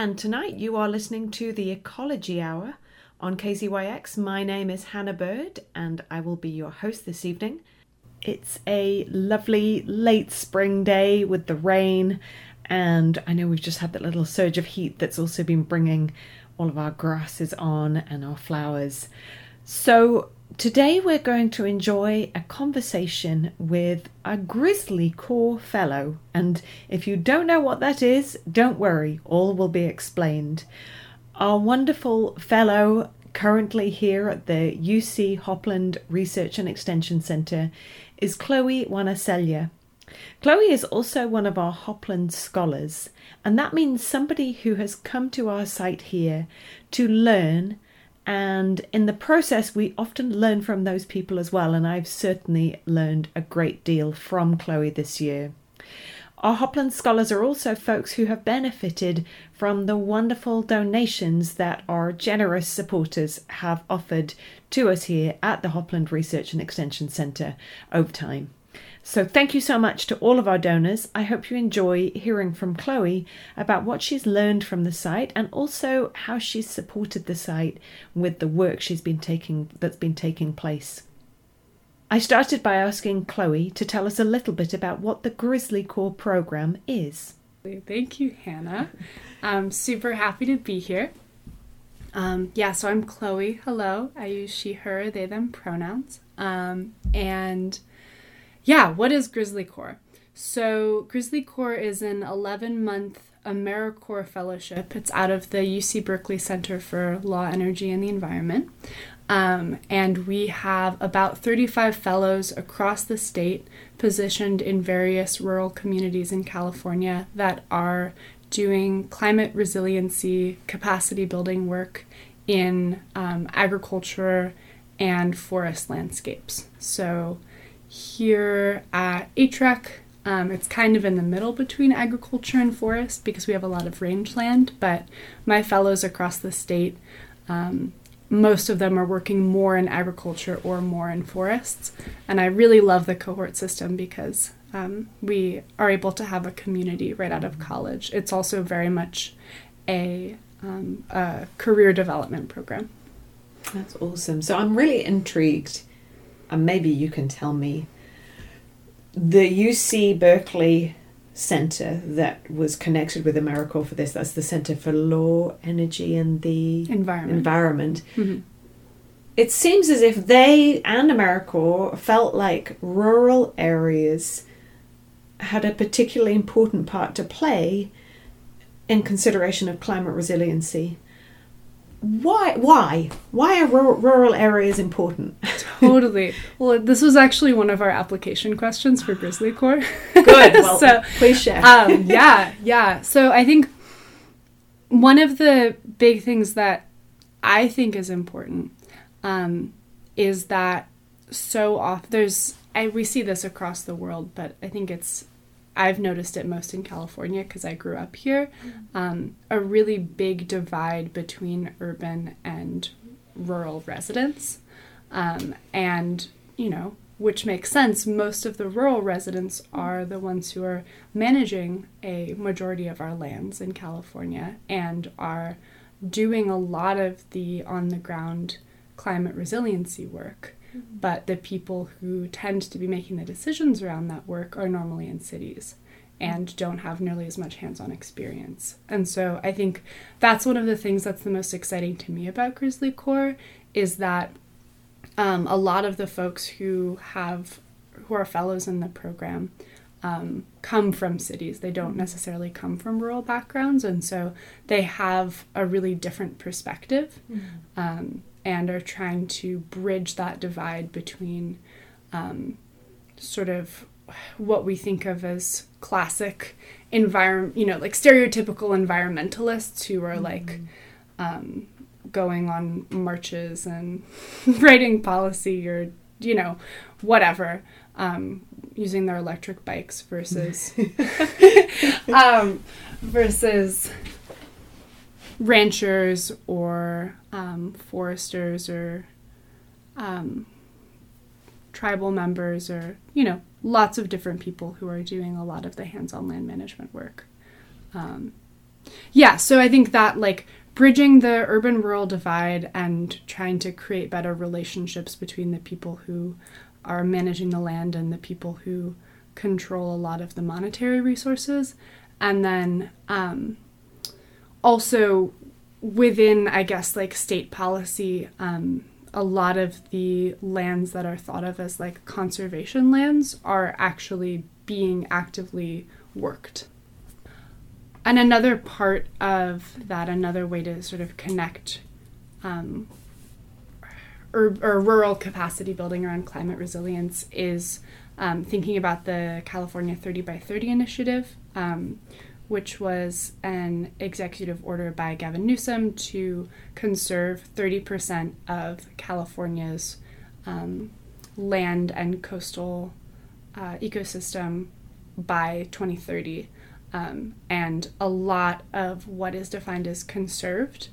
And tonight you are listening to the Ecology Hour on KZYX. My name is Hannah Bird and I will be your host this evening. It's a lovely late spring day with the rain, and I know we've just had that little surge of heat that's also been bringing all of our grasses on and our flowers. So, today we're going to enjoy a conversation with a Grizzly Corps fellow. And if you don't know what that is, don't worry, all will be explained. Our wonderful fellow currently here at the UC Hopland Research and Extension Centre is Chloe Wanaselja. Chloe is also one of our Hopland scholars, and that means somebody who has come to our site here to learn. And in the process, we often learn from those people as well. And I've certainly learned a great deal from Chloe this year. Our Hopland scholars are also folks who have benefited from the wonderful donations that our generous supporters have offered to us here at the Hopland Research and Extension Centre over time. So, thank you so much to all of our donors. I hope you enjoy hearing from Chloe about what she's learned from the site and also how she's supported the site with the work she's been taking that's been taking place. I started by asking Chloe to tell us a little bit about what the Grizzly Corps program is. Thank you, Hannah. I'm super happy to be here. Um, yeah, so I'm Chloe. Hello. I use she, her, they, them pronouns. Um, and yeah, what is Grizzly Corps? So, Grizzly Corps is an 11 month AmeriCorps fellowship. It's out of the UC Berkeley Center for Law, Energy, and the Environment. Um, and we have about 35 fellows across the state positioned in various rural communities in California that are doing climate resiliency, capacity building work in um, agriculture and forest landscapes. So here at HREC, um, it's kind of in the middle between agriculture and forest because we have a lot of rangeland, but my fellows across the state um, most of them are working more in agriculture or more in forests. And I really love the cohort system because um, we are able to have a community right out of college. It's also very much a, um, a career development program. That's awesome. So I'm really intrigued, and maybe you can tell me. The UC Berkeley center that was connected with AmeriCorps for this. That's the Center for Law, Energy, and the Environment. Environment. Mm-hmm. It seems as if they and AmeriCorps felt like rural areas had a particularly important part to play in consideration of climate resiliency why why? Why are rural areas important? Totally. Well this was actually one of our application questions for grizzly corps. Good. Well, so please share. um, yeah yeah. So i think one of the big things that i think is important um, is that so often there's I, we see this across the world but i think it's I've noticed it most in California because I grew up here, um, a really big divide between urban and rural residents. Um, and, you know, which makes sense, most of the rural residents are the ones who are managing a majority of our lands in California and are doing a lot of the on the ground climate resiliency work. But the people who tend to be making the decisions around that work are normally in cities and don't have nearly as much hands on experience. And so I think that's one of the things that's the most exciting to me about Grizzly Corps is that um, a lot of the folks who have who are fellows in the program um, come from cities. They don't necessarily come from rural backgrounds, and so they have a really different perspective. Mm-hmm. Um, and are trying to bridge that divide between um, sort of what we think of as classic environment, you know, like stereotypical environmentalists who are mm-hmm. like um, going on marches and writing policy or, you know, whatever, um, using their electric bikes versus um, versus ranchers or um, foresters or um, tribal members or you know lots of different people who are doing a lot of the hands-on land management work um, yeah, so I think that like bridging the urban rural divide and trying to create better relationships between the people who are managing the land and the people who control a lot of the monetary resources. And then um, also within, I guess, like state policy, um, a lot of the lands that are thought of as like conservation lands are actually being actively worked. And another part of that, another way to sort of connect um, or, or, rural capacity building around climate resilience is um, thinking about the California 30 by 30 initiative, um, which was an executive order by Gavin Newsom to conserve 30% of California's um, land and coastal uh, ecosystem by 2030. Um, and a lot of what is defined as conserved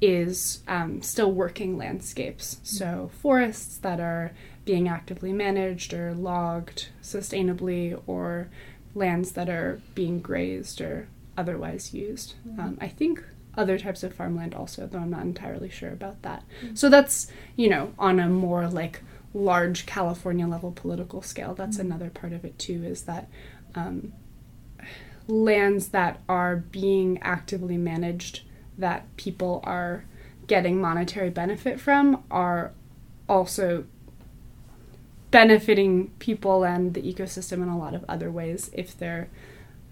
is um, still working landscapes. So, forests that are being actively managed or logged sustainably, or lands that are being grazed or otherwise used. Mm-hmm. Um, I think other types of farmland also, though I'm not entirely sure about that. Mm-hmm. So that's, you know, on a more like large California level political scale. That's mm-hmm. another part of it too, is that um, lands that are being actively managed that people are getting monetary benefit from are also benefiting people and the ecosystem in a lot of other ways if they're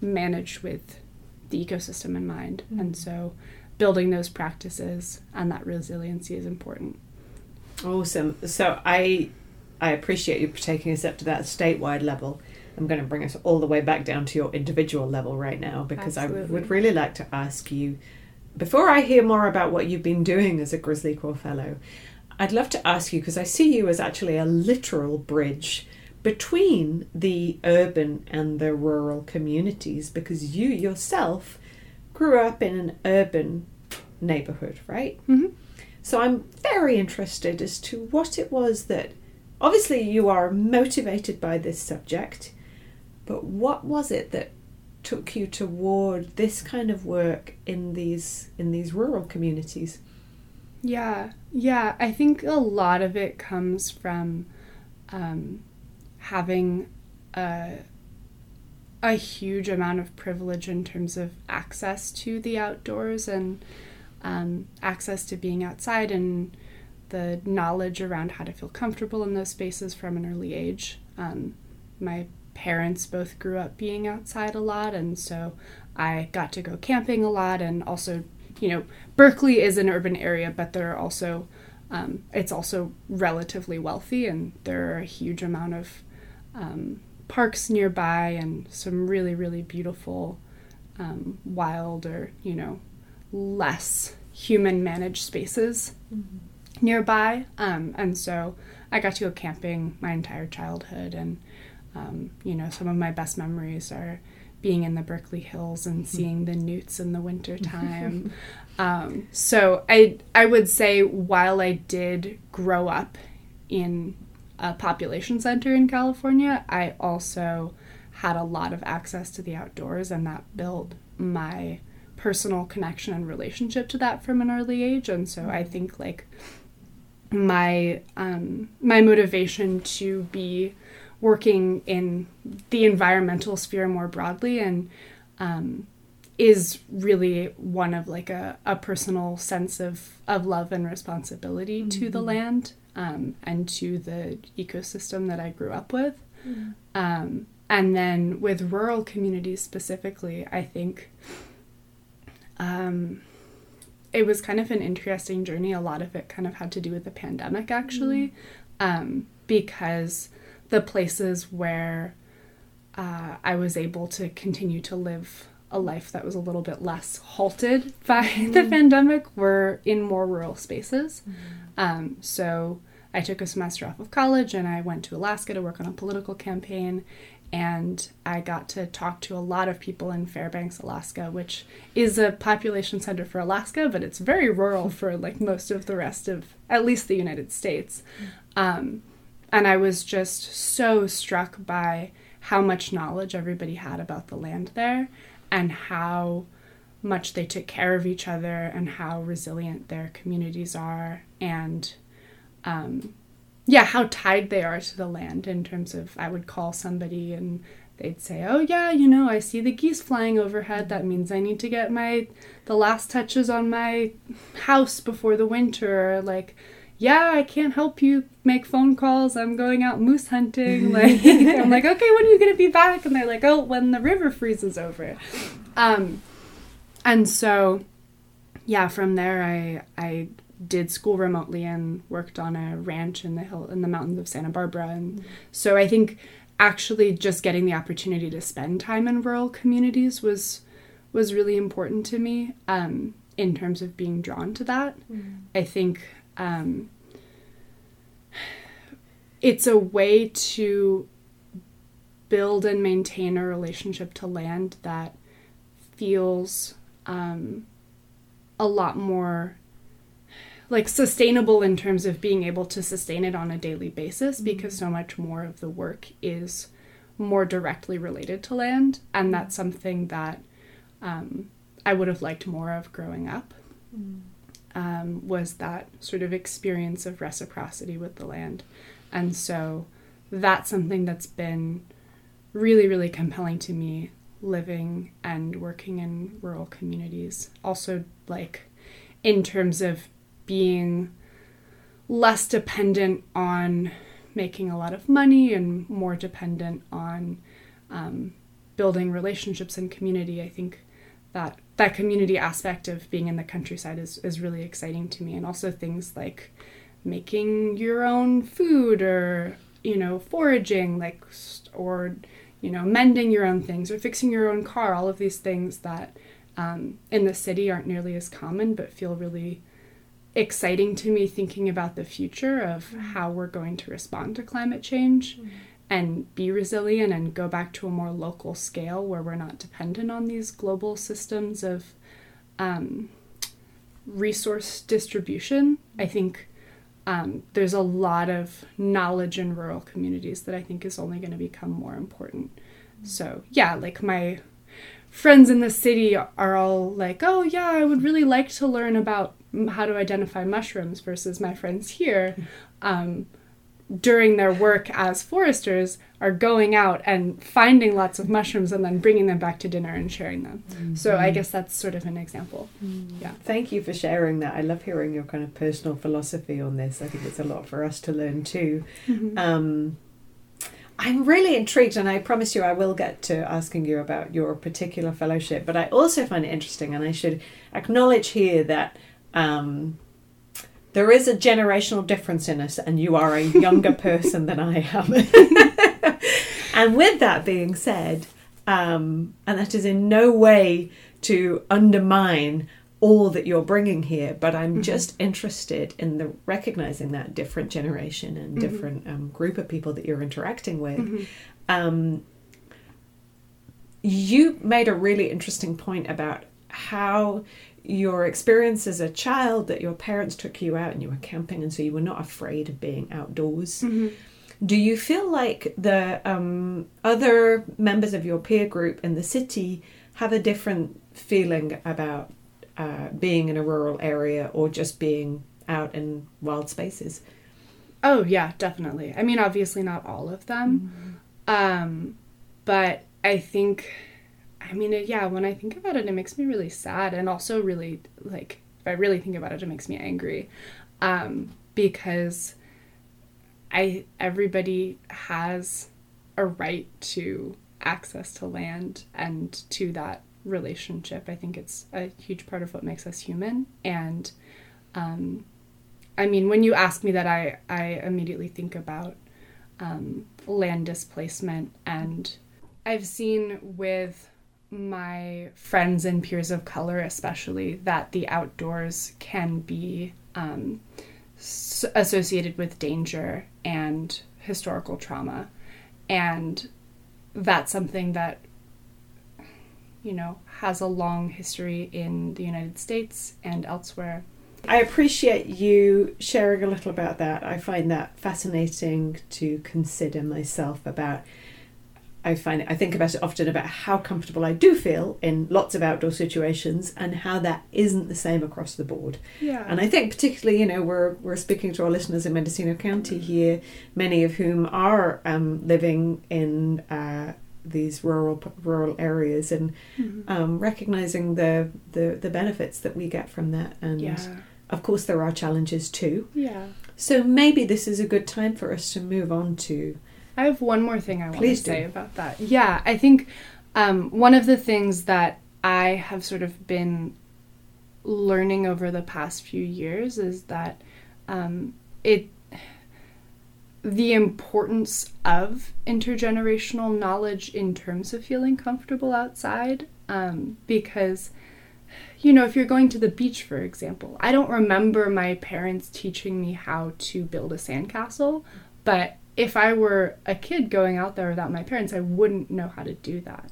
managed with the ecosystem in mind. Mm-hmm. And so building those practices and that resiliency is important. Awesome. So I I appreciate you taking us up to that statewide level. I'm going to bring us all the way back down to your individual level right now because Absolutely. I would really like to ask you before I hear more about what you've been doing as a Grizzly Corps Fellow, I'd love to ask you because I see you as actually a literal bridge between the urban and the rural communities because you yourself grew up in an urban neighborhood, right? Mm-hmm. So I'm very interested as to what it was that obviously you are motivated by this subject, but what was it that took you toward this kind of work in these in these rural communities? Yeah, yeah. I think a lot of it comes from um, having a, a huge amount of privilege in terms of access to the outdoors and um, access to being outside and the knowledge around how to feel comfortable in those spaces from an early age. Um, my parents both grew up being outside a lot, and so I got to go camping a lot and also you know, Berkeley is an urban area, but there are also um, it's also relatively wealthy, and there are a huge amount of um, parks nearby and some really really beautiful um, wild or you know less human managed spaces mm-hmm. nearby. Um, and so I got to go camping my entire childhood, and um, you know some of my best memories are being in the Berkeley Hills and hmm. seeing the newts in the wintertime. um, so I I would say while I did grow up in a population center in California, I also had a lot of access to the outdoors and that built my personal connection and relationship to that from an early age. And so I think like my um, my motivation to be working in the environmental sphere more broadly and um, is really one of like a, a personal sense of, of love and responsibility mm-hmm. to the mm-hmm. land um, and to the ecosystem that I grew up with. Mm-hmm. Um, and then with rural communities specifically, I think um, it was kind of an interesting journey. A lot of it kind of had to do with the pandemic, actually, mm-hmm. because the places where uh, I was able to continue to live a life that was a little bit less halted by mm. the pandemic were in more rural spaces. Mm. Um, so I took a semester off of college and I went to Alaska to work on a political campaign. And I got to talk to a lot of people in Fairbanks, Alaska, which is a population center for Alaska, but it's very rural for like most of the rest of at least the United States. Mm. Um, and I was just so struck by how much knowledge everybody had about the land there and how much they took care of each other and how resilient their communities are and um, yeah how tied they are to the land in terms of i would call somebody and they'd say oh yeah you know i see the geese flying overhead. That means i need to get my the last touches on my house before the winter like yeah i can't help you make phone calls. I'm going out moose hunting. Like i'm like okay when are you going to be back? And they're like oh when the river freezes over. Um, and so yeah from there i i did school remotely and worked on a ranch in the hill in the mountains of santa barbara. And so i think actually just getting the opportunity to spend time in rural communities was was really important to me um, in terms of being drawn to that. Mm. I think um, it's a way to build and maintain a relationship to land that feels um, a lot more like sustainable in terms of being able to sustain it on a daily basis mm-hmm. because so much more of the work is more directly related to land and that's something that um, i would have liked more of growing up mm. Um, was that sort of experience of reciprocity with the land and so that's something that's been really really compelling to me living and working in rural communities also like in terms of being less dependent on making a lot of money and more dependent on um, building relationships and community. I think that that community aspect of being in the countryside is, is really exciting to me. And also things like making your own food or, you know, foraging, like, or, you know, mending your own things or fixing your own car, all of these things that um, in the city aren't nearly as common but feel really exciting to me thinking about the future of mm. how we're going to respond to climate change mm. And be resilient and go back to a more local scale where we're not dependent on these global systems of um, resource distribution. I think um, there's a lot of knowledge in rural communities that I think is only going to become more important. So, yeah, like my friends in the city are all like, oh, yeah, I would really like to learn about how to identify mushrooms versus my friends here um, during their work as foresters are going out and finding lots of mushrooms and then bringing them back to dinner and sharing them. Mm-hmm. So I guess that's sort of an example. Mm. Yeah. Thank you for sharing that. I love hearing your kind of personal philosophy on this. I think it's a lot for us to learn too. Mm-hmm. Um, I'm really intrigued, and I promise you I will get to asking you about your particular fellowship. But I also find it interesting, and I should acknowledge here that um, there is a generational difference in us, and you are a younger person than I am. and with that being said, um, and that is in no way to undermine all that you're bringing here, but I'm mm-hmm. just interested in the recognizing that different generation and mm-hmm. different um, group of people that you're interacting with. Mm-hmm. Um, you made a really interesting point about how your experience as a child that your parents took you out and you were camping and so you were not afraid of being outdoors mm-hmm. do you feel like the um, other members of your peer group in the city have a different feeling about uh, being in a rural area or just being out in wild spaces oh yeah definitely i mean obviously not all of them mm-hmm. um, but i think I mean, yeah, when I think about it, it makes me really sad and also really, like, if I really think about it, it makes me angry. Um, because I, everybody has a right to access to land and to that relationship. I think it's a huge part of what makes us human. And, um, I mean, when you ask me that, I, I immediately think about um, land displacement. And I've seen with my friends and peers of color, especially, that the outdoors can be um, associated with danger and historical trauma. And that's something that, you know, has a long history in the United States and elsewhere. I appreciate you sharing a little about that. I find that fascinating to consider myself about I find I think about it often about how comfortable I do feel in lots of outdoor situations and how that isn't the same across the board. Yeah. And I think particularly, you know, we're we're speaking to our listeners in Mendocino County here, many of whom are um, living in uh, these rural rural areas and Mhm. um, recognizing the, the the benefits that we get from that. And yeah. of course, there are challenges too. Yeah. So maybe this is a good time for us to move on to. I have one more thing I want to do. say about that. Yeah, I think um, one of the things that I have sort of been learning over the past few years is that um, it the importance of intergenerational knowledge in terms of feeling comfortable outside um, because you know if you're going to the beach for example i don't remember my parents teaching me how to build a sandcastle but if i were a kid going out there without my parents i wouldn't know how to do that.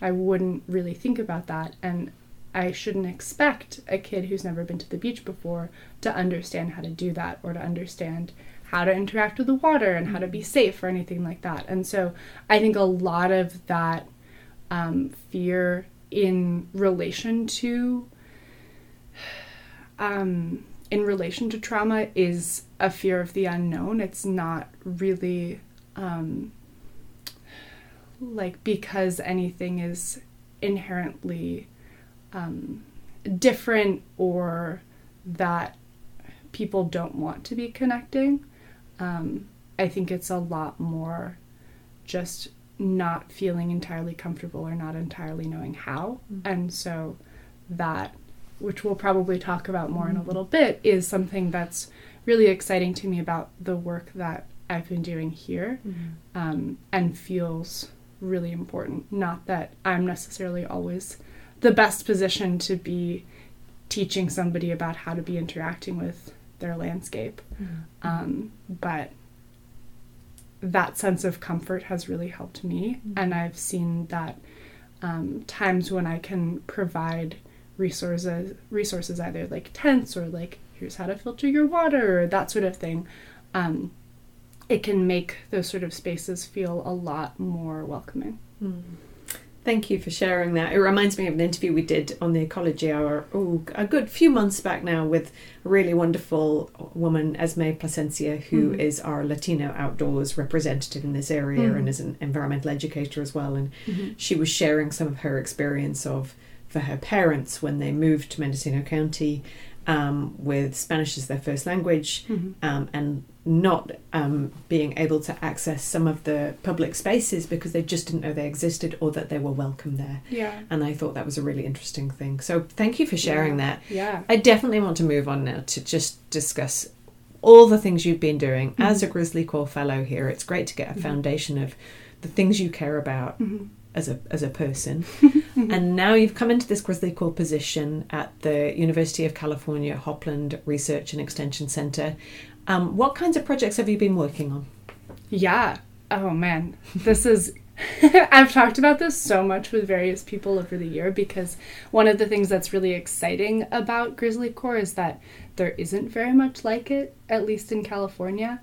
I wouldn't really think about that and i shouldn't expect a kid who's never been to the beach before to understand how to do that or to understand how to interact with the water and how to be safe or anything like that. And so I think a lot of that um, fear in relation to um, in relation to trauma is a fear of the unknown. It's not really um, like because anything is inherently um, different or that people don't want to be connecting. Um, I think it's a lot more just not feeling entirely comfortable or not entirely knowing how. And so that, which we'll probably talk about more in a little bit, is something that's really exciting to me about the work that I've been doing here um, and feels really important. Not that I'm necessarily always the best position to be teaching somebody about how to be interacting with their landscape. Um, but that sense of comfort has really helped me, and I've seen that um, times when I can provide resources, resources either like tents or like here's how to filter your water or that sort of thing. Um, it can make those sort of spaces feel a lot more welcoming. Thank you for sharing that. It reminds me of an interview we did on the Ecology Hour oh, a good few months back now with a really wonderful woman, Esme Placencia, who is our Latino outdoors representative in this area Mm. and is an environmental educator as well. And she was sharing some of her experience of for her parents when they moved to Mendocino County um, with Spanish as their first language um, and not um, being able to access some of the public spaces because they just didn't know they existed or that they were welcome there. Yeah. And I thought that was a really interesting thing. So thank you for sharing that. Yeah. I definitely want to move on now to just discuss all the things you've been doing as a Grizzly Corps Fellow here. It's great to get a foundation of the things you care about as a as a person. and now you've come into this Grizzly Corps position at the University of California Hopland Research and Extension Center. Um, what kinds of projects have you been working on? Yeah. Oh man, this is. I've talked about this so much with various people over the year because one of the things that's really exciting about Grizzly Corps is that there isn't very much like it, at least in California.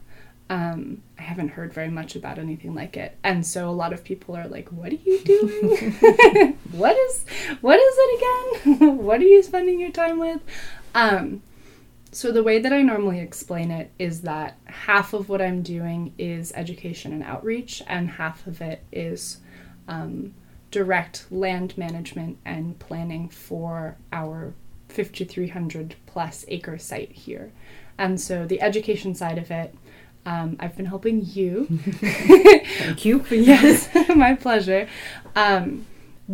Um, I haven't heard very much about anything like it, and so a lot of people are like, "What are you doing? what is what is it again? what are you spending your time with?" Um, so, the way that I normally explain it is that half of what I'm doing is education and outreach, and half of it is um, direct land management and planning for our 5,300 plus acre site here. And so, the education side of it, um, I've been helping you Thank you. yes, my pleasure. Um,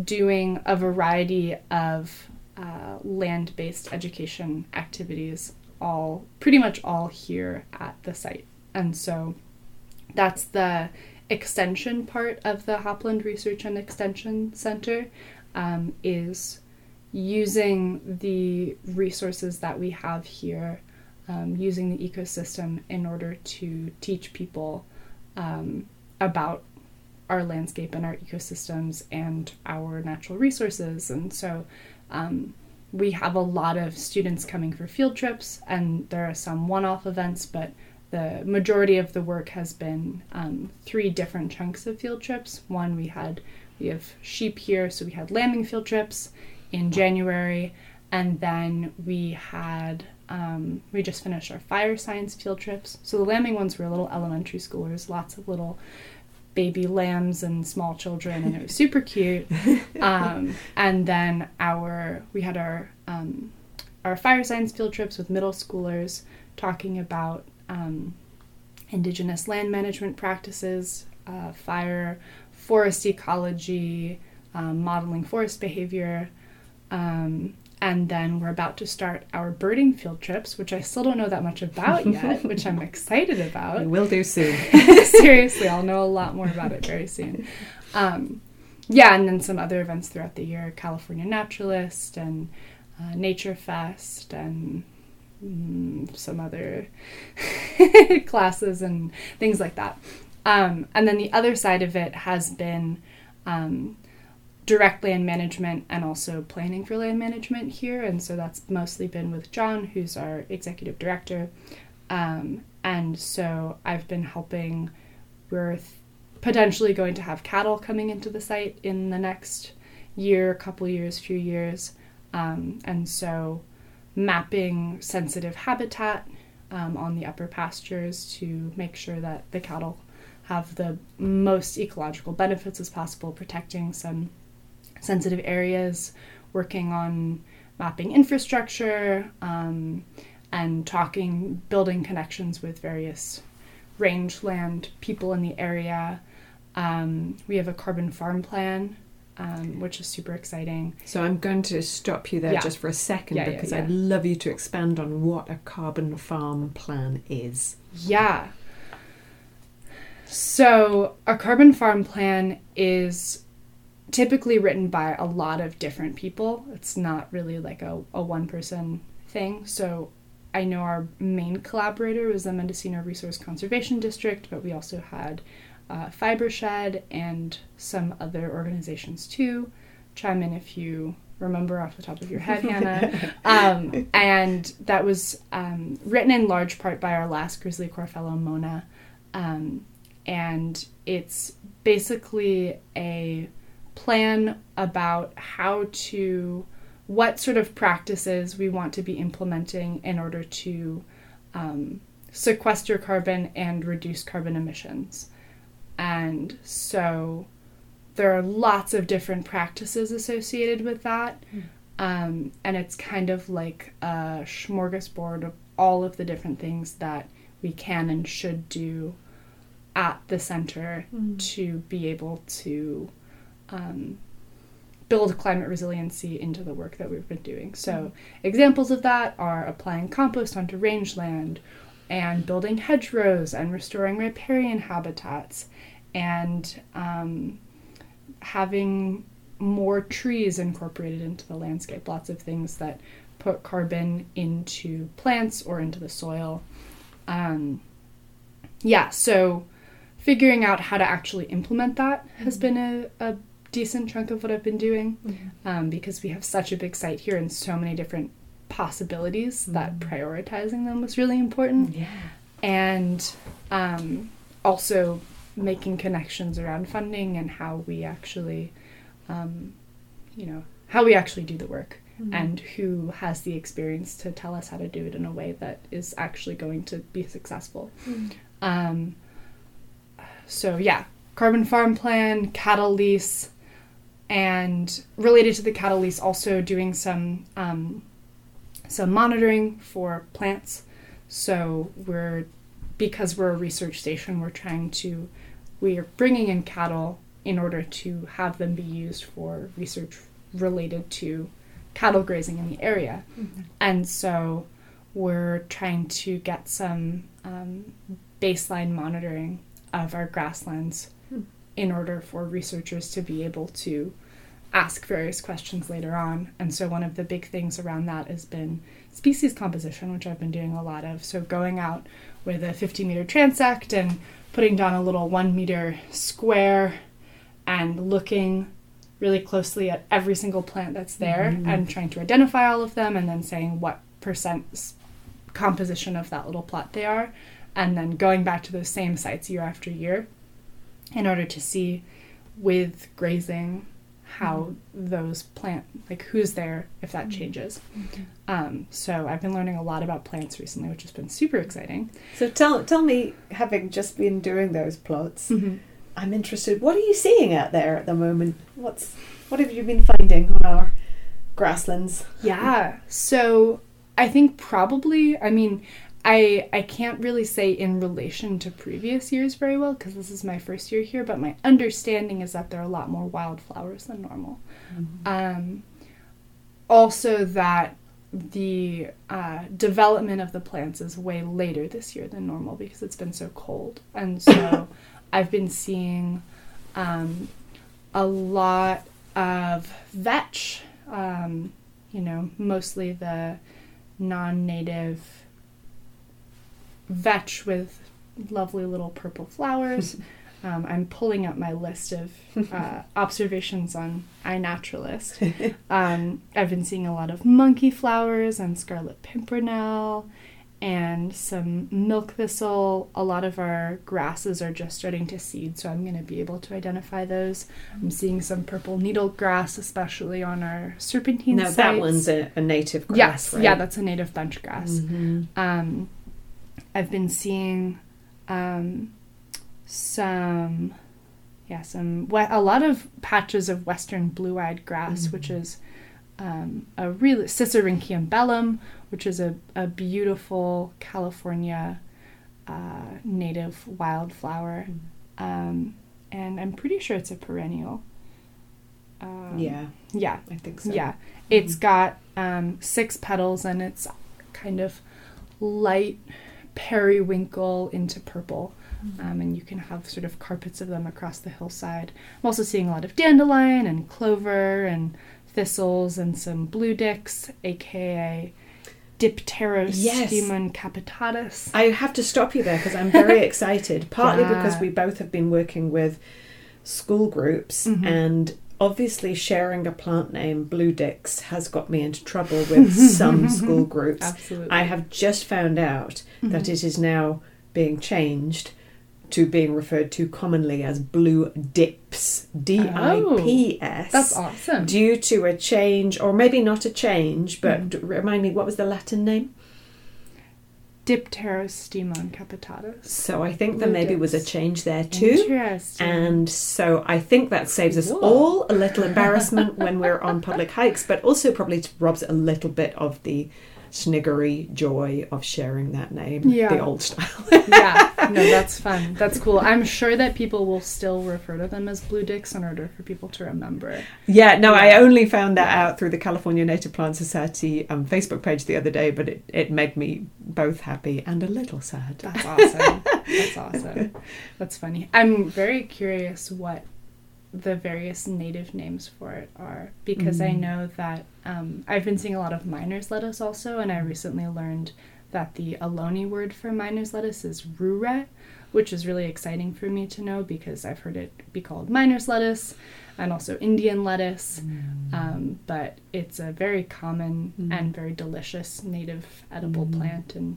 doing a variety of uh, land based education activities, all pretty much all here at the site. And so that's the extension part of the Hopland Research and Extension Center um, is using the resources that we have here, um, using the ecosystem in order to teach people um, about our landscape and our ecosystems and our natural resources. And so um, we have a lot of students coming for field trips, and there are some one off events, but the majority of the work has been um, three different chunks of field trips. One we had we have sheep here, so we had lambing field trips in January, and then we had um, we just finished our fire science field trips. So the lambing ones were little elementary schoolers, lots of little baby lambs and small children, and it was super cute. Um, and then our we had our um, our fire science field trips with middle schoolers, talking about um, indigenous land management practices, uh, fire, forest ecology, um, modeling forest behavior. Um, and then we're about to start our birding field trips, which I still don't know that much about yet, which I'm excited about. We will do soon. Seriously, I'll know a lot more about it very soon. Um, yeah, and then some other events throughout the year California Naturalist and uh, Nature Fest and mm, some other classes and things like that. Um, and then the other side of it has been um, direct land management and also planning for land management here. And so that's mostly been with John, who's our executive director. Um, and so I've been helping. We're potentially going to have cattle coming into the site in the next year, couple years, few years. Um, and so mapping sensitive habitat um, on the upper pastures to make sure that the cattle have the most ecological benefits as possible, protecting some sensitive areas, working on mapping infrastructure, um, and talking, building connections with various rangeland people in the area. Um, we have a carbon farm plan, um, which is super exciting. So I'm going to stop you there Yeah. just for a second Yeah, because yeah. I'd love you to expand on what a carbon farm plan is. Yeah. So, a carbon farm plan is typically written by a lot of different people. It's not really like a, a one person thing. So, I know our main collaborator was the Mendocino Resource Conservation District, but we also had uh, Fibershed and some other organizations too. Chime in if you remember off the top of your head, Hannah. Um, and that was um, written in large part by our last Grizzly Corps fellow, Mona. Um, and it's basically a plan about how to, what sort of practices we want to be implementing in order to um, sequester carbon and reduce carbon emissions. And so there are lots of different practices associated with that. Um, and it's kind of like a smorgasbord of all of the different things that we can and should do at the center to be able to um, build climate resiliency into the work that we've been doing. So, examples of that are applying compost onto rangeland and building hedgerows and restoring riparian habitats and um, having more trees incorporated into the landscape. Lots of things that put carbon into plants or into the soil. Um, yeah, so figuring out how to actually implement that has been a, a decent chunk of what I've been doing um, because we have such a big site here and so many different possibilities that prioritizing them was really important. Yeah. and um, also making connections around funding and how we actually, um, you know, how we actually do the work and who has the experience to tell us how to do it in a way that is actually going to be successful. Um, so yeah, carbon farm plan, cattle lease, and related to the cattle lease, also doing some um, some monitoring for plants. So we're because we're a research station, we're trying to we are bringing in cattle in order to have them be used for research related to cattle grazing in the area, and so we're trying to get some um, baseline monitoring of our grasslands in order for researchers to be able to ask various questions later on. And so, one of the big things around that has been species composition, which I've been doing a lot of. So, going out with a 50 meter transect and putting down a little one meter square and looking really closely at every single plant that's there mm-hmm. and trying to identify all of them and then saying what percent composition of that little plot they are and then going back to those same sites year after year in order to see with grazing how mm-hmm. those plant like who's there if that mm-hmm. changes mm-hmm. um, so i've been learning a lot about plants recently which has been super exciting So tell tell me, having just been doing those plots, I'm interested. What are you seeing out there at the moment? What's what have you been finding on our grasslands? Yeah. So I think probably, I mean, I I can't really say in relation to previous years very well because this is my first year here, but my understanding is that there are a lot more wildflowers than normal. Um, also that the uh, development of the plants is way later this year than normal because it's been so cold, and so I've been seeing um, a lot of vetch. Um, you know, mostly the non-native vetch with lovely little purple flowers. Um, I'm pulling up my list of uh, observations on iNaturalist. Um, I've been seeing a lot of monkey flowers and scarlet pimpernel and some milk thistle. A lot of our grasses are just starting to seed, so I'm going to be able to identify those. I'm seeing some purple needle grass, especially on our serpentine Now sites. that one's a, a native grass, yes, right? yeah, that's a native bunch grass. Mhm. Um, I've been seeing um, some, yeah, some a lot of patches of western blue-eyed grass, which is um, a really Sisyrinchium bellum, which is a, a beautiful California uh, native wildflower, um, and I'm pretty sure it's a perennial. Um, yeah, yeah, I think so. yeah, it's got um, six petals and it's kind of light periwinkle into purple. Um, and you can have sort of carpets of them across the hillside. I'm also seeing a lot of dandelion and clover and thistles and some blue dicks, aka Dipterostemon capitatus. I have to stop you there because I'm very excited. Partly Yeah. because we both have been working with school groups, Mhm. and obviously sharing a plant name, Blue Dix, has got me into trouble with some school groups. Absolutely. I have just found out that mm-hmm. it is now being changed to being referred to commonly as Blue Dips, D I P S. Oh, that's awesome. Due to a change, or maybe not a change, but d- remind me, what was the Latin name? Dipterostemon capitatus. So I think there maybe was a change there too. And so I think that saves us Whoa. all a little embarrassment when we're on public hikes, but also probably robs a little bit of the sniggery joy of sharing that name, Yeah. the old style. yeah, no, that's fun. That's cool. I'm sure that people will still refer to them as blue dicks in order for people to remember. yeah, no, I only found that out through the California Native Plant Society um, Facebook page the other day, but it, it made me both happy and a little sad. That's awesome. That's awesome. That's funny. I'm very curious what the various native names for it are because I Mm. know that um, I've been seeing a lot of miner's lettuce also, and I recently learned that the Ohlone word for miner's lettuce is ruret, which is really exciting for me to know because I've heard it be called miner's lettuce and also Indian lettuce. Um, but it's a very common Mm. and very delicious native edible Mm. plant, and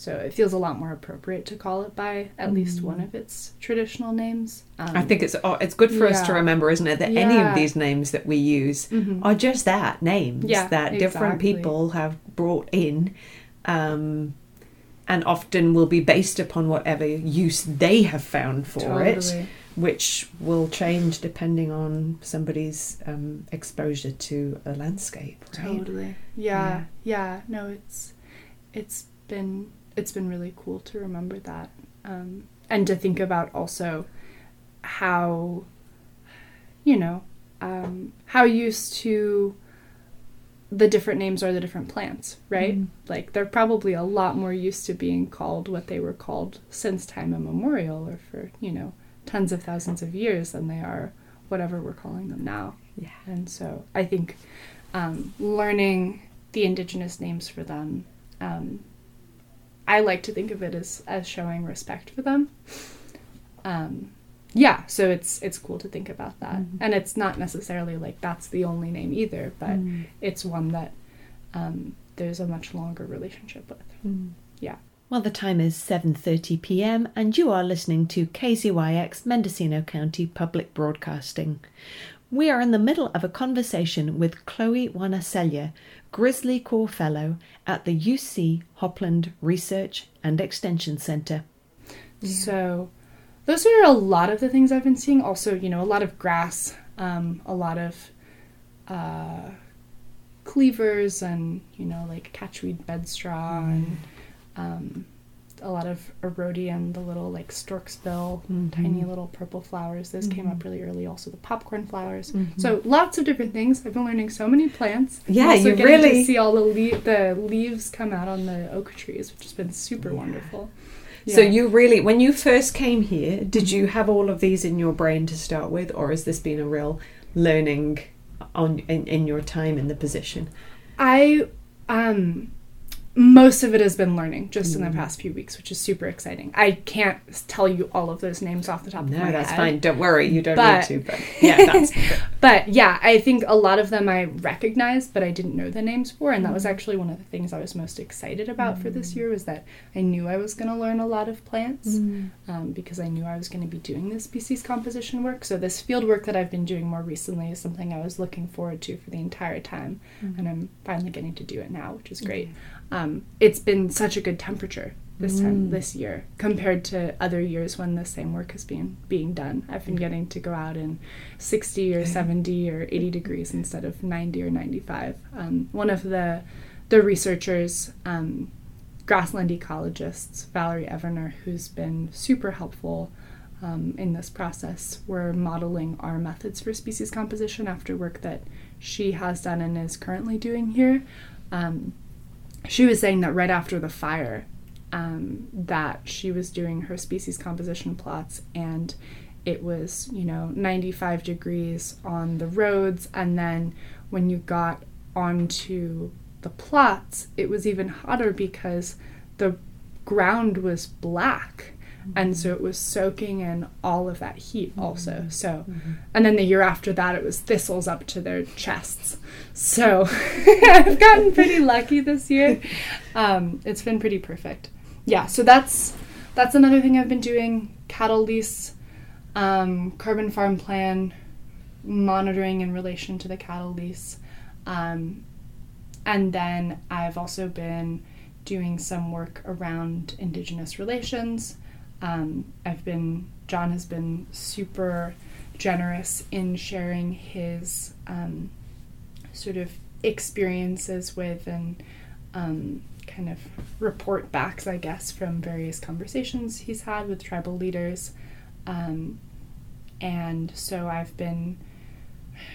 so it feels a lot more appropriate to call it by at least Mm. one of its traditional names. Um, I think it's oh, it's good for us to remember, isn't it, that any of these names that we use mhm. are just that names Yeah, that different people have brought in um, and often will be based upon whatever use they have found for it which will change depending on somebody's um, exposure to a landscape right Totally. Yeah, yeah. No, it's it's been it's been really cool to remember that, um, and to think about also how you know um, how used to the different names are the different plants, right? Mhm. Like they're probably a lot more used to being called what they were called since time immemorial, or for you know tens of thousands of years than they are whatever we're calling them now. yeah And so I think um, learning the indigenous names for them, um, I like to think of it as, as showing respect for them. Um, yeah, so it's it's cool to think about that, Mhm. and it's not necessarily like that's the only name either, but Mm. it's one that um, there's a much longer relationship with. Mm. Yeah. Well, the time is 7:30 p.m. and you are listening to KZYX Mendocino County Public Broadcasting. We are in the middle of a conversation with Chloe Wanaselja, Grizzly Corps Fellow at the UC Hopland Research and Extension Center. So, those are a lot of the things I've been seeing. Also, you know, a lot of grass, um, a lot of uh, cleavers, and you know, like catchweed bedstraw, mm. and um, a lot of erodium, the little like stork's bill, mm-hmm. tiny little purple flowers. Those mm-hmm. came up mm-hmm. really early. Also the popcorn flowers. Mm-hmm. So lots of different things. I've been learning so many plants. Yeah, you really to see all the le- the leaves come out on the oak trees, which has been super yeah. wonderful. Yeah. So you really, when you first came here, did you have all of these in your brain to start with, or has this been a real learning on in, in your time in the position? I um most of it has been learning just mm. in the mm. past few weeks, which is super exciting. I can't tell you all of those names off the top no, of my head. No, that's fine. Don't worry, you don't but, need to. But yeah, that's. but yeah, I think a lot of them I recognized, but I didn't know the names for, and that was mm. actually one of the things I was most excited about mm. for this mm. year was that I knew I was going to learn a lot of plants mm. um, because I knew I was going to be doing this species composition work. So this field work that I've been doing more recently is something I was looking forward to for the entire time, and I'm finally getting to do it now, which is great um, it's been such a good temperature this mm. time this year compared to other years when the same work has been being done. I've been getting to go out in 60 or 70 or 80 degrees instead of 90 or 95. Um, one of the the researchers, um, grassland ecologists, Valerie Eviner, who's been super helpful um, in this process, we're modeling our methods for species composition after work that she has done and is currently doing here. Um, she was saying that right after the fire, um, that she was doing her species composition plots and it was, you know, 95 degrees on the roads. And then when you got onto the plots, it was even hotter because the ground was black and so it was soaking in all of that heat also. Mm-hmm. so mm-hmm. and then the year after that it was thistles up to their chests. So i've gotten pretty lucky this year. Um, it's been pretty perfect. Yeah so that's that's another thing i've been doing. Cattle lease um, carbon farm plan monitoring in relation to the cattle lease. Um, and then i've also been doing some work around indigenous relations um, I've been, John has been super generous in sharing his um, sort of experiences with and um, kind of report backs, I guess, from various conversations he's had with tribal leaders. Um, and so I've been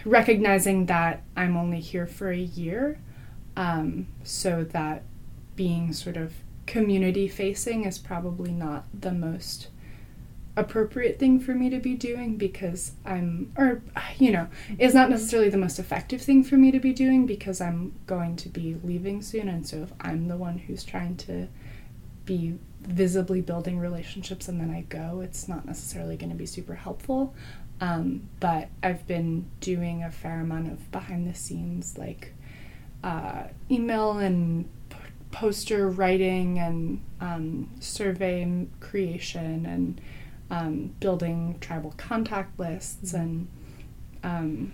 recognizing that I'm only here for a year, um, so that being sort of community facing is probably not the most appropriate thing for me to be doing because I'm, or, you know, is not necessarily the most effective thing for me to be doing because I'm going to be leaving soon. And so if I'm the one who's trying to be visibly building relationships and then I go, it's not necessarily going to be super helpful. Um, but I've been doing a fair amount of behind the scenes, like uh, email and poster writing and um, survey creation and um, building tribal contact lists mm-hmm. and um,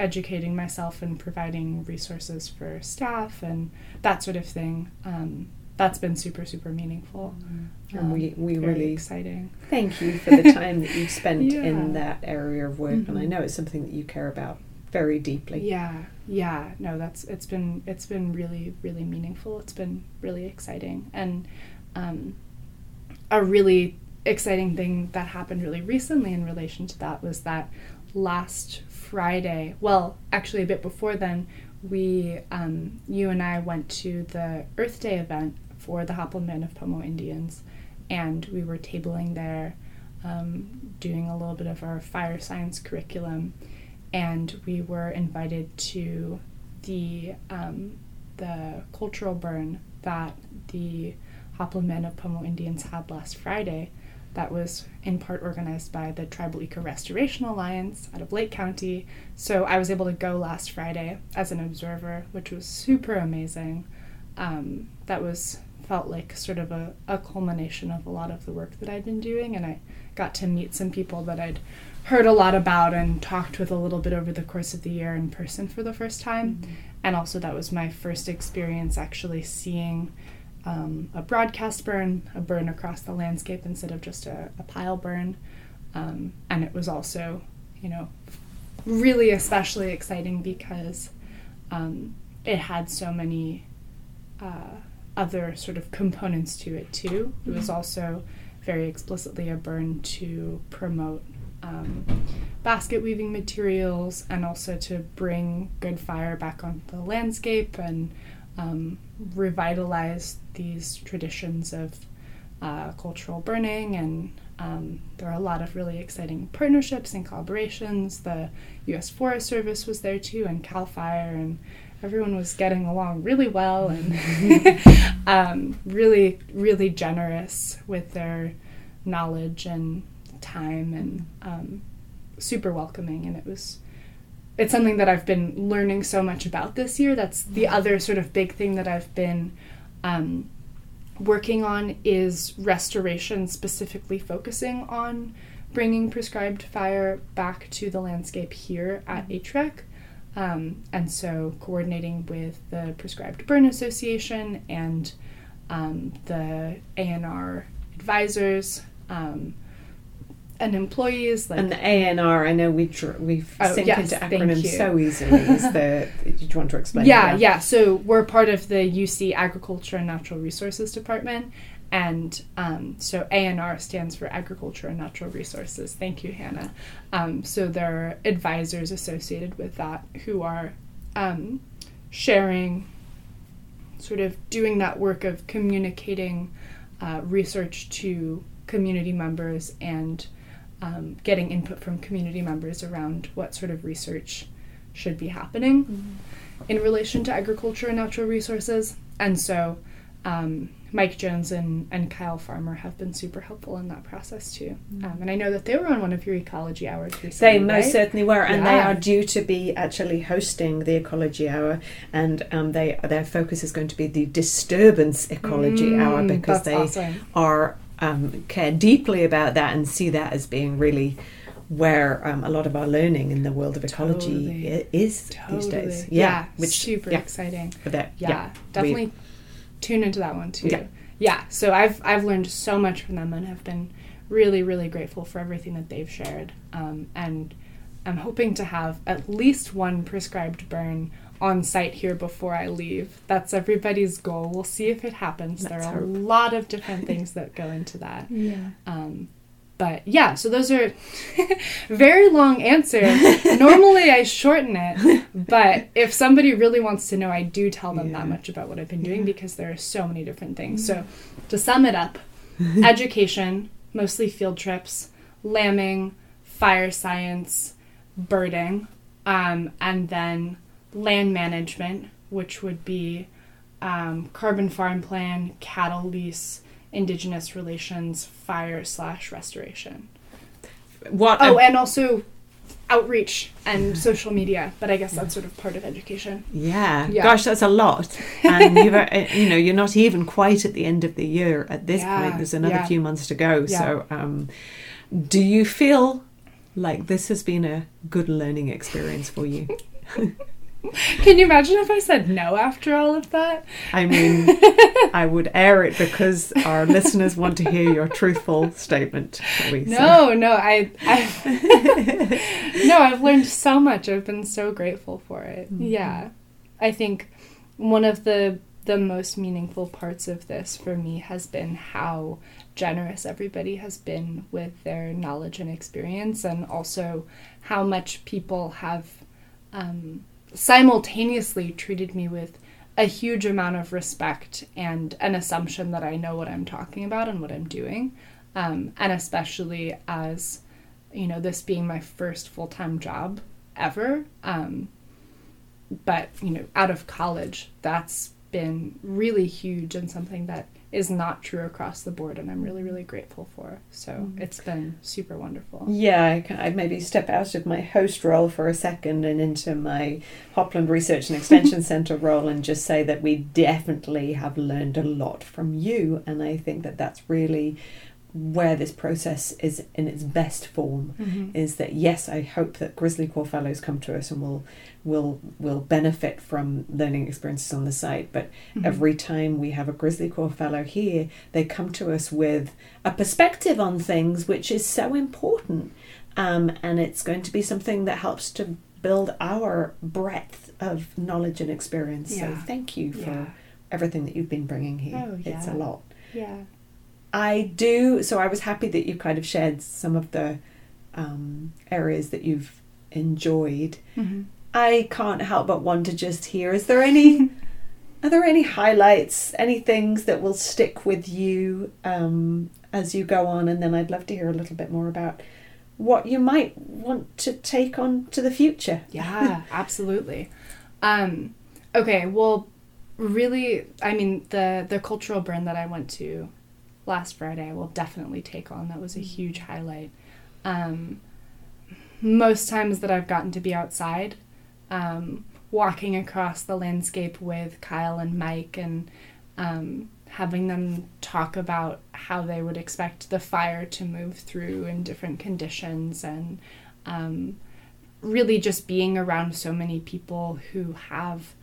educating myself and providing resources for staff and that sort of thing. Um, that's been super super meaningful mm-hmm. and we, we really exciting thank you for the time that you've spent yeah. in that area of work mm-hmm. and i mm-hmm. know it's something that you care about very deeply. Yeah, yeah. No, that's it's been it's been really really meaningful. It's been really exciting and um, a really exciting thing that happened really recently in relation to that was that last Friday. Well, actually, a bit before then, we um, you and I went to the Earth Day event for the Hopland of Pomo Indians, and we were tabling there, um, doing a little bit of our fire science curriculum and we were invited to the um, the cultural burn that the Hopland Band of Pomo Indians had last Friday. That was in part organized by the Tribal Eco Restoration Alliance out of Lake County. So I was able to go last Friday as an observer, which was super amazing. um, that was felt like sort of a, a culmination of a lot of the work that I'd been doing, and I got to meet some people that I'd heard a lot about and talked with a little bit over the course of the year in person for the first time. Mm-hmm. And also, that was my first experience actually seeing um, a broadcast burn, a burn across the landscape instead of just a, a pile burn. Um, and it was also, you know, really especially exciting because um, it had so many uh, other sort of components to it too. It was mm-hmm. also very explicitly a burn to promote um, basket weaving materials and also to bring good fire back on the landscape and um, revitalize these traditions of uh, cultural burning. And um, there are a lot of really exciting partnerships and collaborations. The U.S. Forest Service was there too, and Cal Fire, and everyone was getting along really well and um, really, really generous with their knowledge and time and um, super welcoming. And it was, it's something that I've been learning so much about this year. That's the other sort of big thing that I've been um, working on is restoration, specifically focusing on bringing prescribed fire back to the landscape here at mm-hmm. HREC. Um, and so coordinating with the Prescribed Burn Association and um, the ANR advisors um, and employees. Like, and the ANR, I know we tr- we've oh, synced yes, into acronyms so easily. Is the, did you want to explain? Yeah, yeah. So we're part of the UC Agriculture and Natural Resources Department, and um, so ANR stands for Agriculture and Natural Resources. Thank you, Hannah. Um, so there are advisors associated with that who are um, sharing, sort of doing that work of communicating uh, research to community members and um, getting input from community members around what sort of research should be happening mm-hmm. in relation to agriculture and natural resources. And so um, Mike Jones and, and Kyle Farmer have been super helpful in that process too. Mm. Um, and I know that they were on one of your ecology hours recently. They most right? certainly were, and yeah. they are due to be actually hosting the ecology hour, and um, they their focus is going to be the disturbance ecology mm, hour because they awesome. are um, care deeply about that and see that as being really where um, a lot of our learning in the world of ecology totally. is totally. these days. Yeah, yeah which super yeah. exciting. That, yeah, yeah, definitely we, tune into that one too. Yeah. yeah, so I've I've learned so much from them and have been really really grateful for everything that they've shared. Um, and I'm hoping to have at least one prescribed burn on site here before I leave. That's everybody's goal. We'll see if it happens. Let's there are hope. a lot of different things that go into that. Yeah. Um, but yeah, so those are very long answer. Normally I shorten it, but if somebody really wants to know, I do tell them yeah. that much about what I've been doing yeah. because there are so many different things. So to sum it up, education, mostly field trips, lambing, fire science, birding, um, and then land management, which would be um, carbon farm plan, cattle lease, indigenous relations, fire slash restoration. What? Oh, and also outreach and social media, but I guess that's sort of part of education. Yeah. yeah. Gosh, that's a lot. And you've, uh, you know, you're not even quite at the end of the year at this yeah. point. There's another yeah. few months to go. So, um, do you feel like this has been a good learning experience for you? Can you imagine if I said no after all of that? I mean, I would air it because our listeners want to hear your truthful statement. No, no, I, I no, I've learned so much. I've been so grateful for it. Mm-hmm. Yeah, I think one of the the most meaningful parts of this for me has been how generous everybody has been with their knowledge and experience, and also how much people have. Um, simultaneously treated me with a huge amount of respect and an assumption that I know what I'm talking about and what I'm doing. Um, and especially as, you know, this being my first full time job ever. Um, but, you know, out of college, that's been really huge and something that is not true across the board and I'm really really grateful for. So Mm. it's been super wonderful. Yeah, I I'd maybe step out of my host role for a second and into my Hopland Research and Extension Centre role and just say that we definitely have learned a lot from you. And I think that that's really where this process is in its best form. Mhm. Is that yes? I hope that Grizzly Corps Fellows come to us and will will will benefit from learning experiences on the site. But Mhm. every time we have a Grizzly Corps Fellow here, they come to us with a perspective on things which is so important. Um, and it's going to be something that helps to build our breadth of knowledge and experience. So thank you for Yeah. everything that you've been bringing here. Oh, It's a lot. Yeah. I do. So I was happy that you kind of shared some of the um, areas that you've enjoyed. Mhm. I can't help but want to just hear. Is there any? Are there any highlights? Any things that will stick with you um, as you go on? And then I'd love to hear a little bit more about what you might want to take on to the future. Yeah, absolutely. Um, okay, well, really, I mean, the the cultural burn that I went to last Friday, I will definitely take on. That was a huge highlight. Um, most times that I've gotten to be outside, um, walking across the landscape with Kyle and Mike, and um, having them talk about how they would expect the fire to move through in different conditions, and um, really just being around so many people who have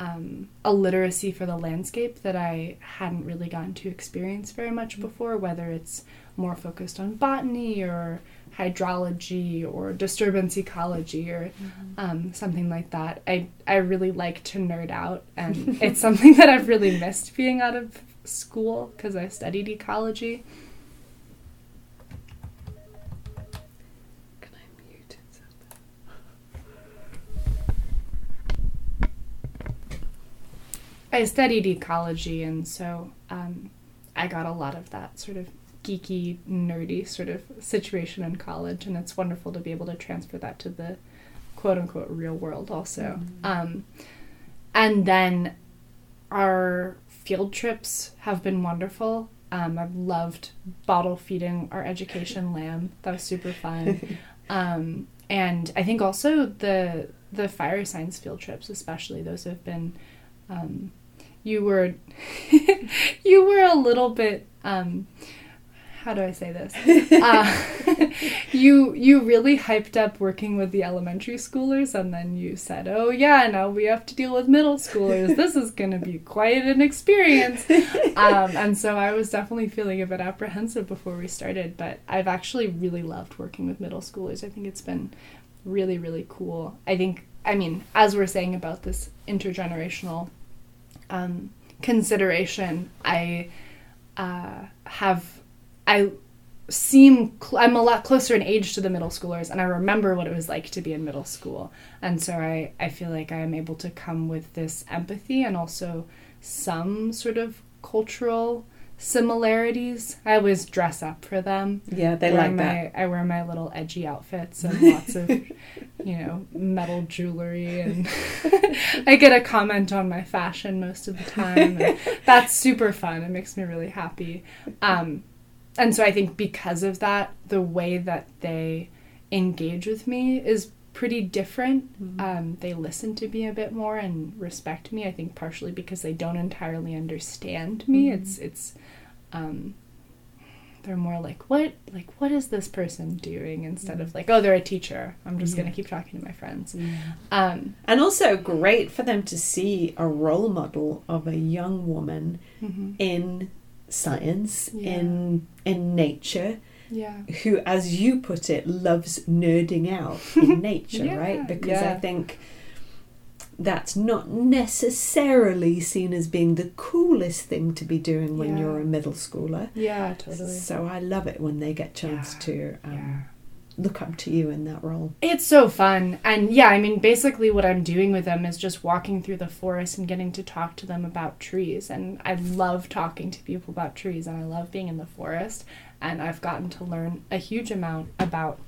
um, a literacy for the landscape that I hadn't really gotten to experience very much before, whether it's more focused on botany or hydrology or disturbance ecology or um, something like that. I, I really like to nerd out, and it's something that I've really missed being out of school because I studied ecology. I studied ecology, and so um, I got a lot of that sort of geeky, nerdy sort of situation in college, and it's wonderful to be able to transfer that to the quote unquote real world also. Um, and then our field trips have been wonderful. Um, I've loved bottle feeding our education lamb. That was super fun. um, and I think also the the fire science field trips, especially those have been. Um, you were you were a little bit um, how do I say this? Uh, you you really hyped up working with the elementary schoolers, and then you said, "Oh yeah, now we have to deal with middle schoolers. This is going to be quite an experience." Um, and so I was definitely feeling a bit apprehensive before we started, but I've actually really loved working with middle schoolers. I think it's been really really cool. I think I mean, as we're saying about this intergenerational um, consideration, I uh, have I seem cl- I'm a lot closer in age to the middle schoolers, and I remember what it was like to be in middle school, and so I I feel like I am able to come with this empathy and also some sort of cultural similarities. I always dress up for them. Yeah, they wear like my, that. I wear my little edgy outfits and lots of, you know, metal jewelry, and I get a comment on my fashion most of the time. And that's super fun. It makes me really happy. Um, and so I think because of that, the way that they engage with me is pretty different. Um, they listen to me a bit more and respect me. I think partially because they don't entirely understand me. It's it's um, they're more like what like what is this person doing instead of like oh they're a teacher. I'm just Yeah. gonna keep talking to my friends. Um, And also great for them to see a role model of a young woman mhm. in science, Yeah. in in nature, yeah. who, as you put it, loves nerding out in nature, Yeah, right? Because I think that's not necessarily seen as being the coolest thing to be doing when Yeah. you're a middle schooler. Yeah, totally. So I love it when they get chance Yeah, to um, yeah. look up to you in that role. It's so fun. And yeah, I mean, basically, what I'm doing with them is just walking through the forest and getting to talk to them about trees. And I love talking to people about trees, and I love being in the forest. And I've gotten to learn a huge amount about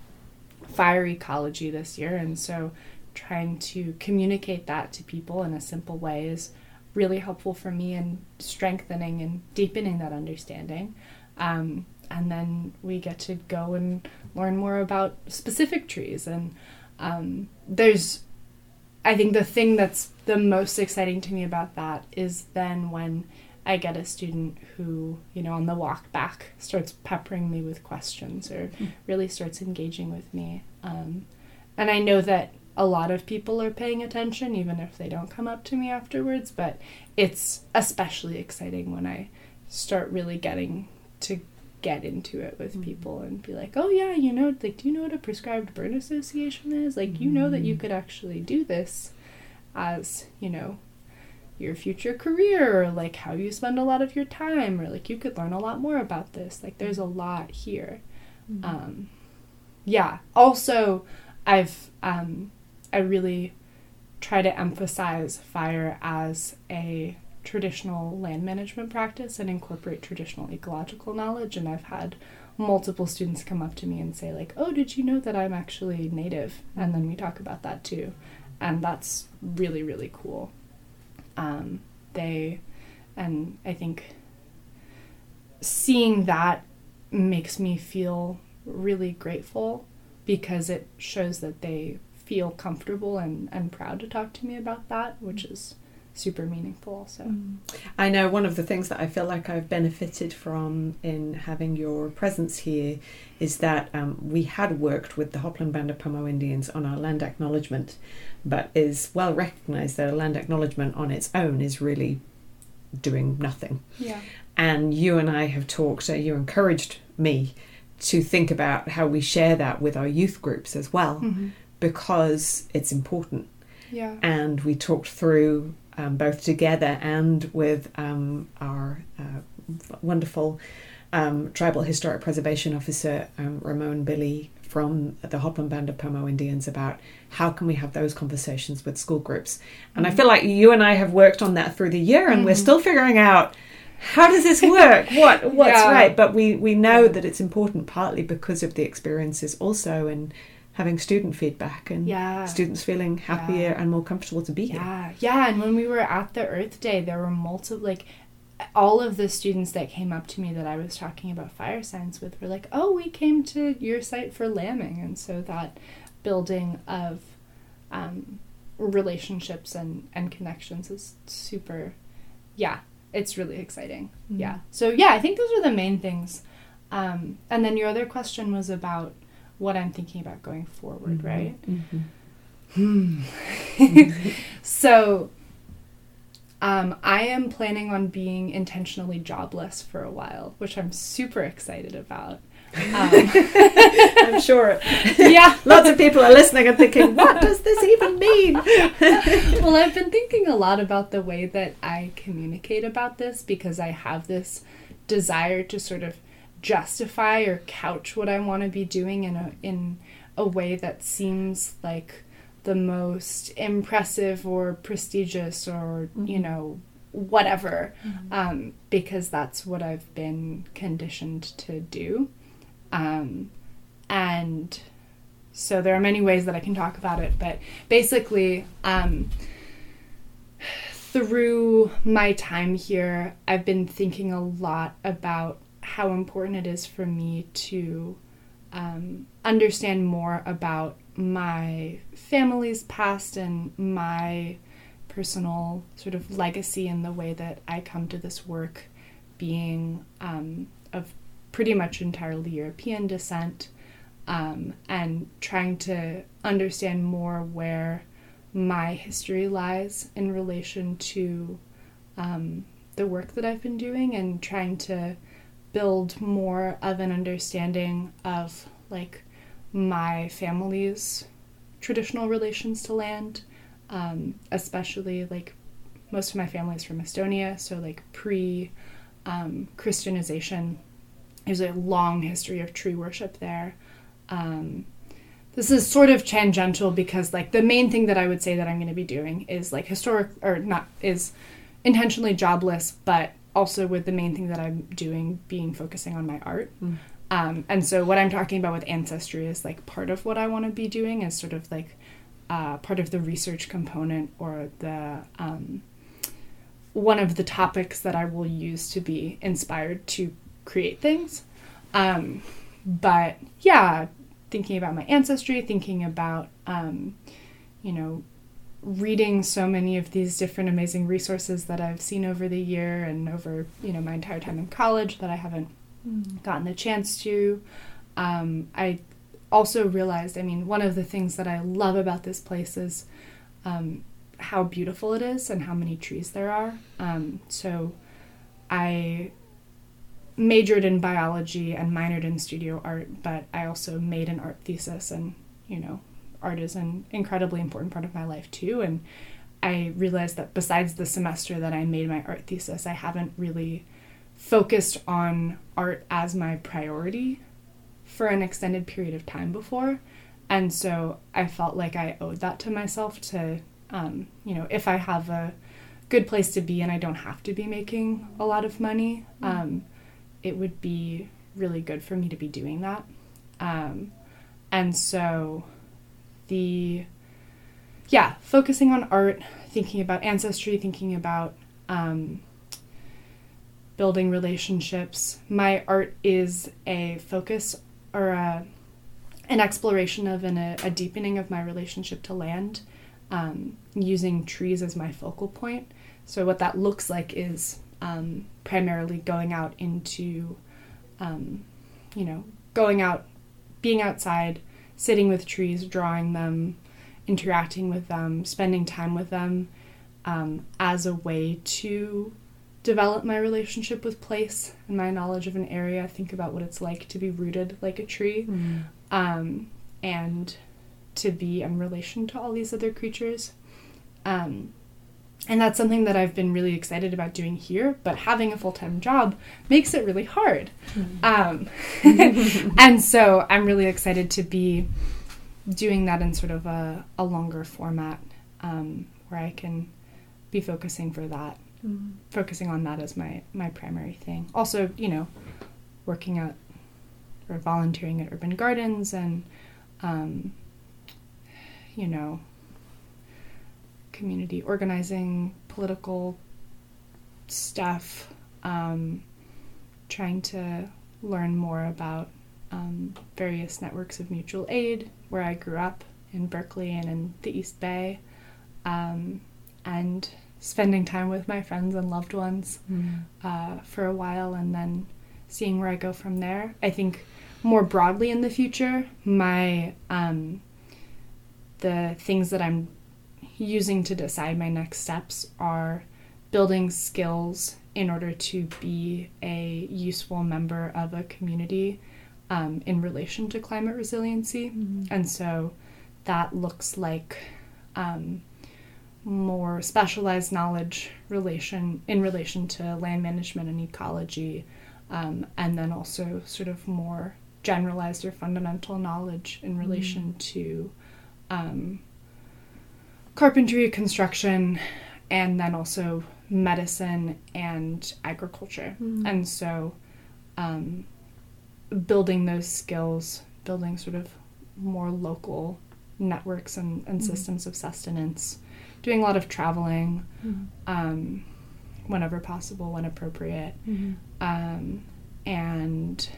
fire ecology this year. And so, trying to communicate that to people in a simple way is really helpful for me in strengthening and deepening that understanding. Um, and then we get to go and learn more about specific trees. And um, there's, I think the thing that's the most exciting to me about that is then when I get a student who, you know, on the walk back starts peppering me with questions or mm. really starts engaging with me. Um, and I know that a lot of people are paying attention, even if they don't come up to me afterwards. But it's especially exciting when I start really getting to get into it with mm-hmm. people and be like, oh yeah, you know, like, do you know what a prescribed burn association is? Like, you know that you mm-hmm. could actually do this as, you know, your future career or like how you spend a lot of your time or like you could learn a lot more about this. Like, there's a lot here. Mm-hmm. Um, yeah. Also, I've um, I really try to emphasize fire as a traditional land management practice and incorporate traditional ecological knowledge. And I've had multiple students come up to me and say, like, oh, did you know that I'm actually native? And then we talk about that too. And that's really, really cool. Um, they, and I think seeing that makes me feel really grateful because it shows that they feel comfortable and, and proud to talk to me about that, which is super meaningful. So mm. I know one of the things that I feel like I've benefited from in having your presence here is that um, we had worked with the Hopland Band of Pomo Indians on our land acknowledgement, but is well recognized that a land acknowledgement on its own is really doing nothing. Yeah. And you and I have talked, uh, you encouraged me to think about how we share that with our youth groups as well, mm-hmm. because it's important. Yeah. And we talked through um, both together and with um, our uh, wonderful um, tribal historic preservation officer um, Ramon Billy from the Hopland Band of Pomo Indians about how can we have those conversations with school groups. And mm-hmm. I feel like you and I have worked on that through the year, and mm-hmm. we're still figuring out how does this work? what what's yeah. right? But we we know that it's important partly because of the experiences also and having student feedback and yeah. students feeling happier yeah. and more comfortable to be here. Yeah, yeah. And when we were at the Earth Day, there were multiple like all of the students that came up to me that I was talking about fire science with were like, "Oh, we came to your site for lambing," and so that building of um, relationships and and connections is super. Yeah, it's really exciting. Mm-hmm. Yeah. So yeah, I think those are the main things. Um, and then your other question was about what I'm thinking about going forward, mm-hmm. right? Mm-hmm. Hmm. so um, I am planning on being intentionally jobless for a while, which I'm super excited about. Um, I'm sure. Yeah. Lots of people are listening and thinking, what does this even mean? well, I've been thinking a lot about the way that I communicate about this because I have this desire to sort of justify or couch what I want to be doing in a in a way that seems like the most impressive or prestigious or mm-hmm. you know whatever mm-hmm. um, because that's what I've been conditioned to do um, and so there are many ways that I can talk about it but basically um, through my time here I've been thinking a lot about how important it is for me to um, understand more about my family's past and my personal sort of legacy and the way that I come to this work being um, of pretty much entirely European descent um, and trying to understand more where my history lies in relation to um, the work that I've been doing and trying to build more of an understanding of like my family's traditional relations to land, um, especially like most of my family is from Estonia, so like pre um, Christianization, there's a long history of tree worship there. Um, this is sort of tangential because like the main thing that I would say that I'm going to be doing is like historic or not is intentionally jobless, but also with the main thing that I'm doing being focusing on my art. Mm. Um, and so what I'm talking about with ancestry is like part of what I want to be doing is sort of like uh, part of the research component or the um, one of the topics that I will use to be inspired to create things. Um, but yeah, thinking about my ancestry, thinking about, um, you know, reading so many of these different amazing resources that I've seen over the year and over, you know, my entire time in college that I haven't mm. gotten the chance to. Um, I also realized, I mean, one of the things that I love about this place is um, how beautiful it is and how many trees there are. Um, so I majored in biology and minored in studio art, but I also made an art thesis, and you know, art is an incredibly important part of my life too. And I realized that besides the semester that I made my art thesis, I haven't really focused on art as my priority for an extended period of time before. And so I felt like I owed that to myself to, um, you know, if I have a good place to be and I don't have to be making a lot of money, mm. um, it would be really good for me to be doing that. Um, and so the, yeah, focusing on art, thinking about ancestry, thinking about um, building relationships. My art is a focus or a, an exploration of and a, a deepening of my relationship to land um, using trees as my focal point. So, what that looks like is um, primarily going out into, um, you know, going out, being outside, sitting with trees, drawing them, interacting with them, spending time with them um, as a way to develop my relationship with place and my knowledge of an area. Think about what it's like to be rooted like a tree mm. um, and to be in relation to all these other creatures. Um, and that's something that I've been really excited about doing here, but having a full time job makes it really hard. Mm. Um, and so I'm really excited to be doing that in sort of a, a longer format um, where I can be focusing for that, mm. focusing on that as my, my primary thing. Also, you know, working at or volunteering at urban gardens and, um, you know, community organizing, political stuff, um, trying to learn more about um, various networks of mutual aid where I grew up in Berkeley and in the East Bay, um, and spending time with my friends and loved ones mm. uh, for a while, and then seeing where I go from there. I think more broadly in the future, my um, the things that I'm using to decide my next steps are building skills in order to be a useful member of a community um, in relation to climate resiliency. Mm-hmm. And so that looks like um, more specialized knowledge relation in relation to land management and ecology, um, and then also sort of more generalized or fundamental knowledge in relation mm-hmm. to um, carpentry, construction, and then also medicine and agriculture. Mm. And so, um, building those skills, building sort of more local networks and, and mm. systems of sustenance, doing a lot of traveling mm. um, whenever possible, when appropriate, mm-hmm. um, and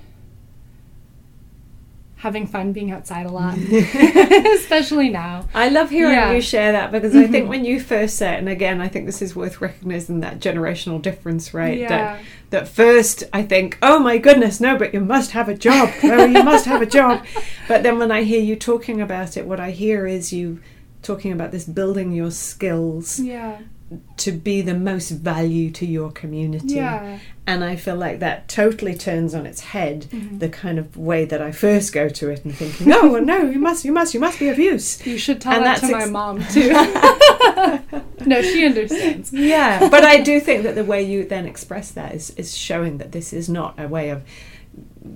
having fun being outside a lot, especially now. I love hearing yeah. you share that because mm-hmm. I think mm-hmm. when you first said, and again, I think this is worth recognizing that generational difference, right? Yeah. That, that first I think, oh my goodness, no, but you must have a job. Oh, you must have a job. But then when I hear you talking about it, what I hear is you talking about this building your skills yeah to be the most value to your community. Yeah. And I feel like that totally turns on its head mm-hmm. the kind of way that I first go to it and thinking, oh well, no, you must, you must, you must be of use. You should tell and that to ex- my mom too. no, she understands. Yeah, but I do think that the way you then express that is is showing that this is not a way of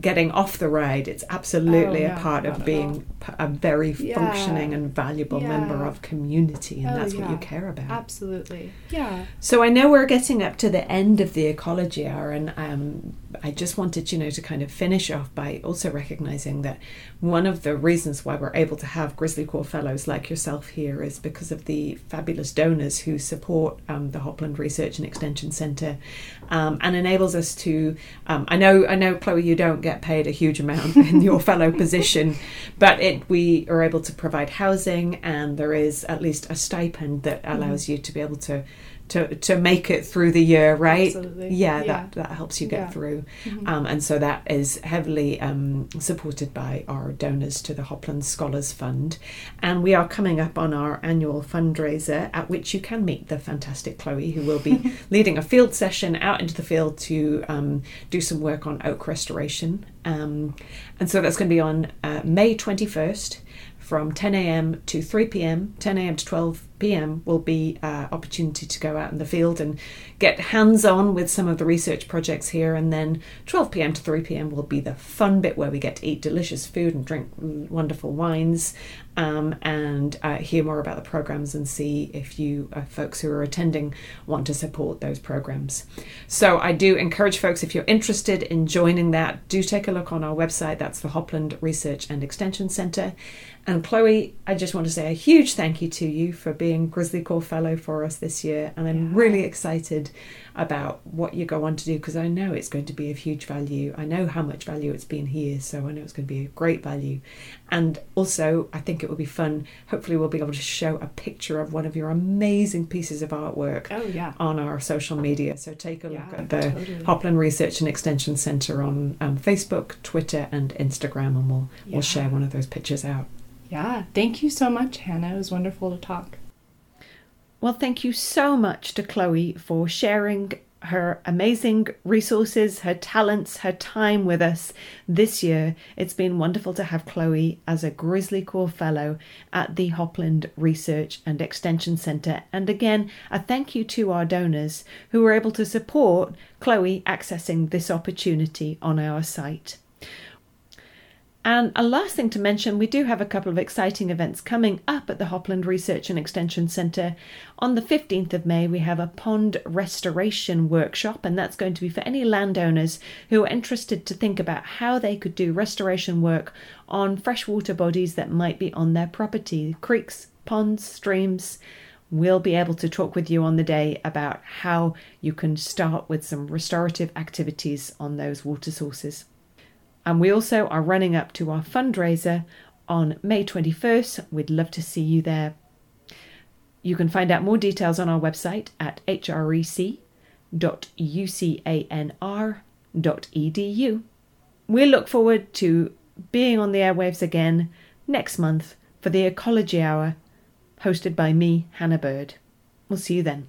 getting off the ride. It's absolutely Oh, a part of being a very Yeah. functioning and valuable member of community, and Oh, that's what you care about. Absolutely. Yeah. So I know we're getting up to the end of the ecology hour, and um, I just wanted, you know, to kind of finish off by also recognizing that one of the reasons why we're able to have Grizzly Corps fellows like yourself here is because of the fabulous donors who support um, the Hopland Research and Extension Centre, um, and enables us to. Um, I know, I know, Chloe, you don't get paid a huge amount in your fellow position, but it we are able to provide housing, and there is at least a stipend that allows you to be able to to to make it through the year, right? Absolutely. Yeah, Yeah. that that helps you get Yeah. through, Mhm. um, and so that is heavily um, supported by our donors to the Hopland Scholars Fund, and we are coming up on our annual fundraiser at which you can meet the fantastic Chloe, who will be leading a field session out into the field to um, do some work on oak restoration, um, and so that's going to be on uh, May twenty first from 10 a.m. to 3 p.m. 10 a.m. to 12 p.m. will be uh, opportunity to go out in the field and get hands-on with some of the research projects here and then 12 p.m. to 3 p.m. will be the fun bit where we get to eat delicious food and drink wonderful wines um, and uh, hear more about the programs and see if you uh, folks who are attending want to support those programs so i do encourage folks if you're interested in joining that do take a look on our website that's the hopland research and extension centre and Chloe, I just want to say a huge thank you to you for being Grizzly Corps Fellow for us this year. And I'm Yeah. really excited about what you go on to do because I know it's going to be of huge value. I know how much value it's been here, so I know it's going to be a great value. And also, I think it will be fun. Hopefully, we'll be able to show a picture of one of your amazing pieces of artwork Oh yeah. on our social media. So take a look at the totally. Hopland Research and Extension Centre on um, Facebook, Twitter, and Instagram, and we'll Yeah. we'll share one of those pictures out. Yeah. Thank you so much, Hannah. It was wonderful to talk. Well, thank you so much to Chloe for sharing her amazing resources, her talents, her time with us this year. It's been wonderful to have Chloe as a Grizzly Corps Fellow at the Hopland Research and Extension Centre. And again, a thank you to our donors who were able to support Chloe accessing this opportunity on our site. And a last thing to mention, we do have a couple of exciting events coming up at the Hopland Research and Extension Centre. On the 15th of May, we have a pond restoration workshop, and that's going to be for any landowners who are interested to think about how they could do restoration work on freshwater bodies that might be on their property creeks, ponds, streams. We'll be able to talk with you on the day about how you can start with some restorative activities on those water sources. And we also are running up to our fundraiser on May 21st. We'd love to see you there. You can find out more details on our website at hrec.ucanr.edu. We look forward to being on the airwaves again next month for the Ecology Hour, hosted by me, Hannah Bird. We'll see you then.